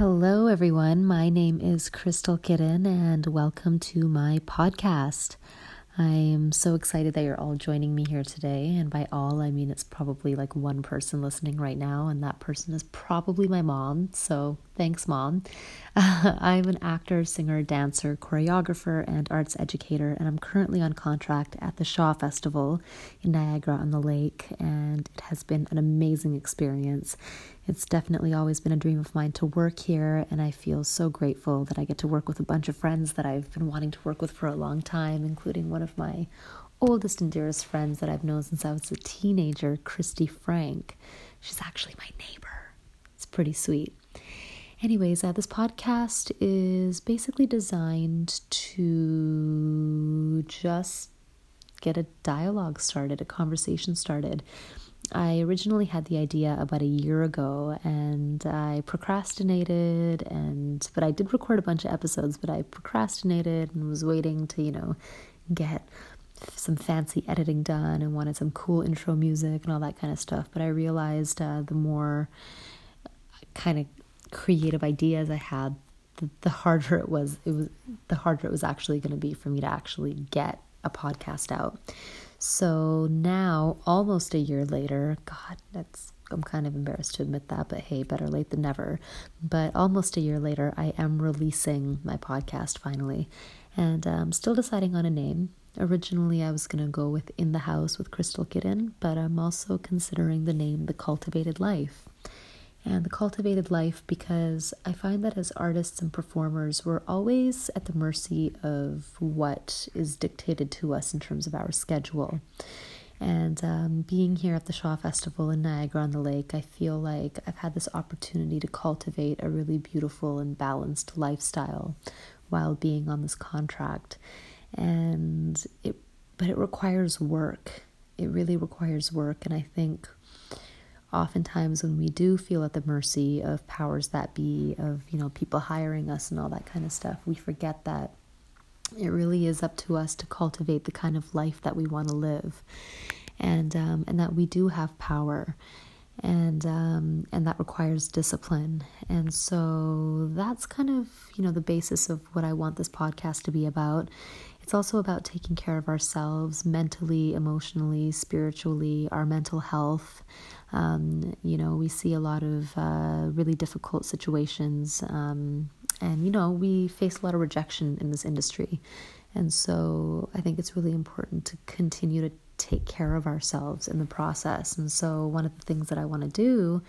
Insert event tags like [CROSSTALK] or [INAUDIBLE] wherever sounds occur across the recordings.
Hello, everyone. My name is Krystal Kiran, and welcome to my podcast. I am so excited that you're all joining me here today. And by all, I mean it's probably like one person listening right now, and that person is probably my mom. So thanks, mom. [LAUGHS] I'm an actor, singer, dancer, choreographer, and arts educator, and I'm currently on contract at the Shaw Festival in Niagara on the Lake, and it has been an amazing experience. It's definitely always been a dream of mine to work here, and I feel so grateful that I get to work with a bunch of friends that I've been wanting to work with for a long time, including one of my oldest and dearest friends that I've known since I was a teenager, Christy Frank. She's actually my neighbor. It's pretty sweet. Anyways, uh, this podcast is basically designed to just get a dialogue started, a conversation started I originally had the idea about a year ago and I procrastinated and but I did record a bunch of episodes but I procrastinated and was waiting to, you know, get some fancy editing done and wanted some cool intro music and all that kind of stuff. But I realized uh, the more kind of creative ideas I had, the, the harder it was. It was the harder it was actually going to be for me to actually get a podcast out. So now, almost a year later, God, that's I'm kind of embarrassed to admit that, but hey, better late than never. But almost a year later, I am releasing my podcast finally, and I'm um, still deciding on a name. Originally, I was going to go with In the House with Krystal Kiran, but I'm also considering the name The Cultivated Life and the cultivated life because I find that as artists and performers, we're always at the mercy of what is dictated to us in terms of our schedule. And um, being here at the Shaw Festival in Niagara on the Lake, I feel like I've had this opportunity to cultivate a really beautiful and balanced lifestyle while being on this contract. And it, but it requires work. It really requires work. And I think oftentimes when we do feel at the mercy of powers that be of you know people hiring us and all that kind of stuff we forget that it really is up to us to cultivate the kind of life that we want to live. And um, and that we do have power and um, and that requires discipline. And so that's kind of you know the basis of what I want this podcast to be about. It's also about taking care of ourselves mentally emotionally spiritually our mental health um, you know, we see a lot of uh, really difficult situations, um, and you know, we face a lot of rejection in this industry. And so I think it's really important to continue to take care of ourselves in the process. And so, one of the things that I want to do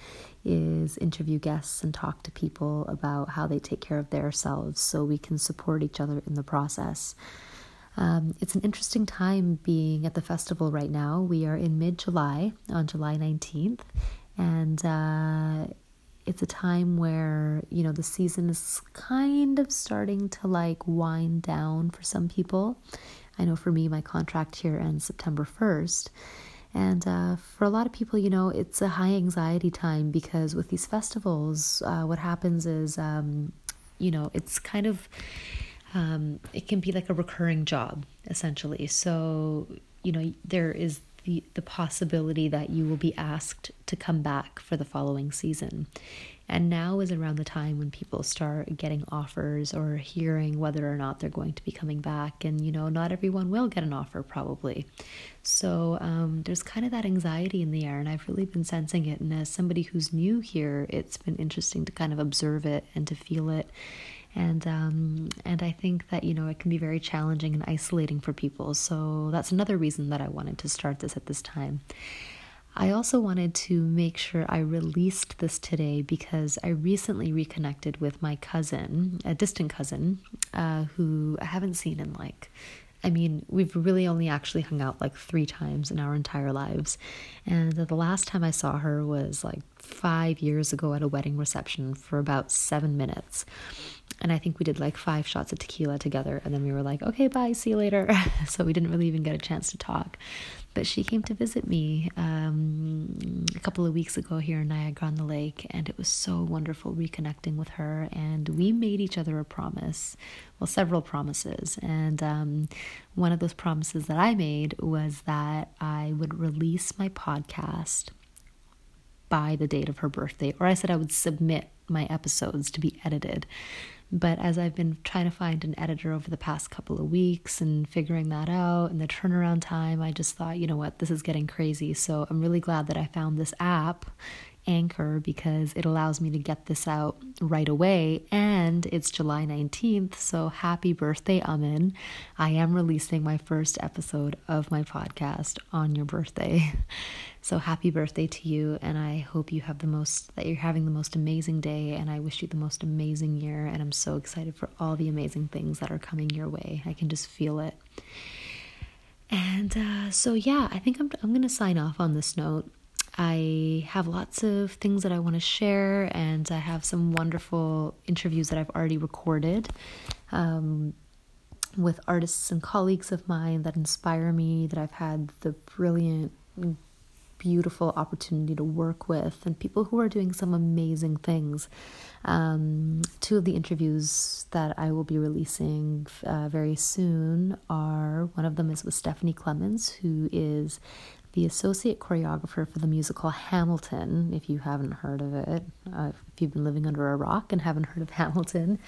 is interview guests and talk to people about how they take care of themselves so we can support each other in the process. Um, it's an interesting time being at the festival right now. We are in mid July, on July 19th, and uh, it's a time where, you know, the season is kind of starting to like wind down for some people. I know for me, my contract here ends September 1st. And uh, for a lot of people, you know, it's a high anxiety time because with these festivals, uh, what happens is, um, you know, it's kind of um, it can be like a recurring job essentially. So, you know, there is the, the possibility that you will be asked to come back for the following season. And now is around the time when people start getting offers or hearing whether or not they're going to be coming back. And, you know, not everyone will get an offer probably. So um, there's kind of that anxiety in the air. And I've really been sensing it. And as somebody who's new here, it's been interesting to kind of observe it and to feel it and um, and I think that you know it can be very challenging and isolating for people. So that's another reason that I wanted to start this at this time. I also wanted to make sure I released this today because I recently reconnected with my cousin, a distant cousin, uh, who I haven't seen in like I mean, we've really only actually hung out like three times in our entire lives. And the last time I saw her was like five years ago at a wedding reception for about seven minutes. And I think we did like five shots of tequila together. And then we were like, okay, bye, see you later. [LAUGHS] so we didn't really even get a chance to talk. But she came to visit me um, a couple of weeks ago here in Niagara on the Lake. And it was so wonderful reconnecting with her. And we made each other a promise well, several promises. And um, one of those promises that I made was that I would release my podcast by the date of her birthday, or I said I would submit my episodes to be edited. But as I've been trying to find an editor over the past couple of weeks and figuring that out and the turnaround time, I just thought, you know what, this is getting crazy. So I'm really glad that I found this app Anchor because it allows me to get this out right away. And it's July 19th, so happy birthday, Amin. I am releasing my first episode of my podcast on your birthday. [LAUGHS] So happy birthday to you, and I hope you have the most, that you're having the most amazing day, and I wish you the most amazing year. And I'm so excited for all the amazing things that are coming your way. I can just feel it. And uh, so, yeah, I think I'm, I'm going to sign off on this note. I have lots of things that I want to share, and I have some wonderful interviews that I've already recorded um, with artists and colleagues of mine that inspire me, that I've had the brilliant, beautiful opportunity to work with, and people who are doing some amazing things. Um, two of the interviews that I will be releasing uh, very soon are one of them is with Stephanie Klemons, who is the associate choreographer for the musical Hamilton, if you haven't heard of it, uh, if you've been living under a rock and haven't heard of [LAUGHS] Hamilton,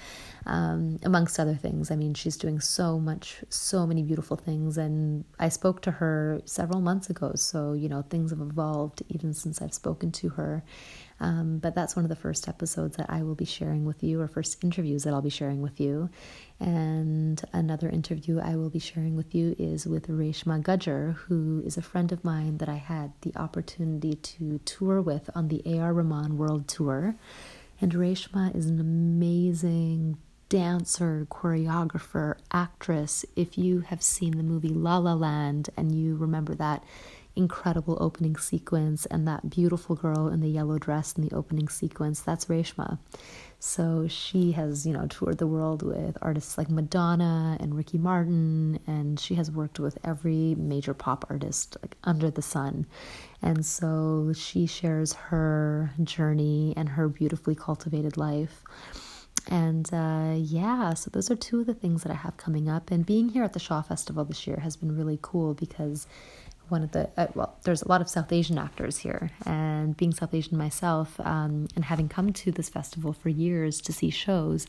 um, amongst other things. I mean, she's doing so much, so many beautiful things. And I spoke to her several months ago, so, you know, things have evolved even since I've spoken to her. Um, but that's one of the first episodes that I will be sharing with you, or first interviews that I'll be sharing with you. And another interview I will be sharing with you is with Reshma Gajjar, who is a friend of mine that I had the opportunity to tour with on the A.R. Rahman World Tour. And Reshma is an amazing dancer, choreographer, actress. If you have seen the movie La La Land and you remember that incredible opening sequence and that beautiful girl in the yellow dress in the opening sequence, that's Reshma. So she has, you know, toured the world with artists like Madonna and Ricky Martin, and she has worked with every major pop artist like under the sun. And so she shares her journey and her beautifully cultivated life. And uh, yeah, so those are two of the things that I have coming up. And being here at the Shaw Festival this year has been really cool because one of the uh, well there's a lot of south asian actors here. And being south asian myself um, and having come to this festival for years to see shows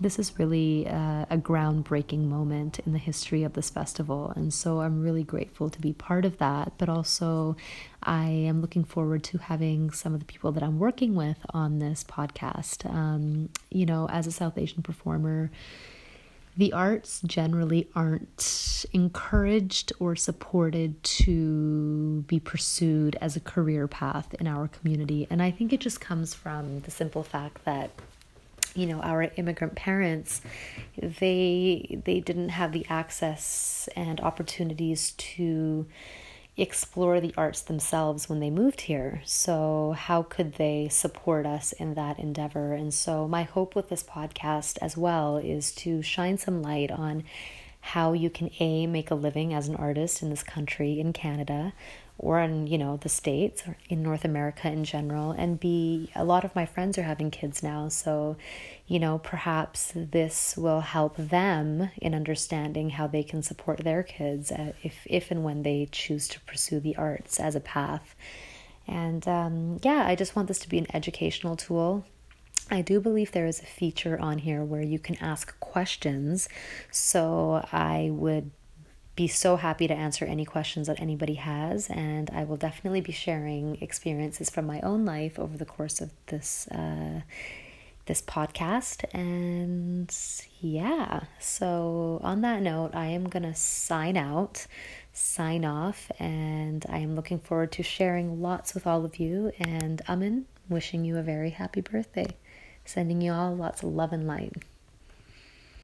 this is really uh, a groundbreaking moment in the history of this festival. And so i'm really grateful to be part of that. But also i am looking forward to having some of the people that i'm working with on this podcast. Um, you know as a south asian performer the arts generally aren't encouraged or supported to be pursued as a career path in our community. And I think it just comes from the simple fact that you know our immigrant parents they they didn't have the access and opportunities to explore the arts themselves when they moved here. So, how could they support us in that endeavor? And so, my hope with this podcast as well is to shine some light on how you can A, make a living as an artist in this country, in Canada, or in you know the states or in north america in general. And b a lot of my friends are having kids now. So you know perhaps this will help them in understanding how they can support their kids uh, if if and when they choose to pursue the arts as a path. And um, yeah i just want this to be an educational tool. I do believe there is a feature on here where you can ask questions. So I would be so happy to answer any questions that anybody has, and I will definitely be sharing experiences from my own life over the course of this uh, this podcast. And yeah, so on that note, I am gonna sign out, sign off, and I am looking forward to sharing lots with all of you. And Amin, wishing you a very happy birthday, sending you all lots of love and light.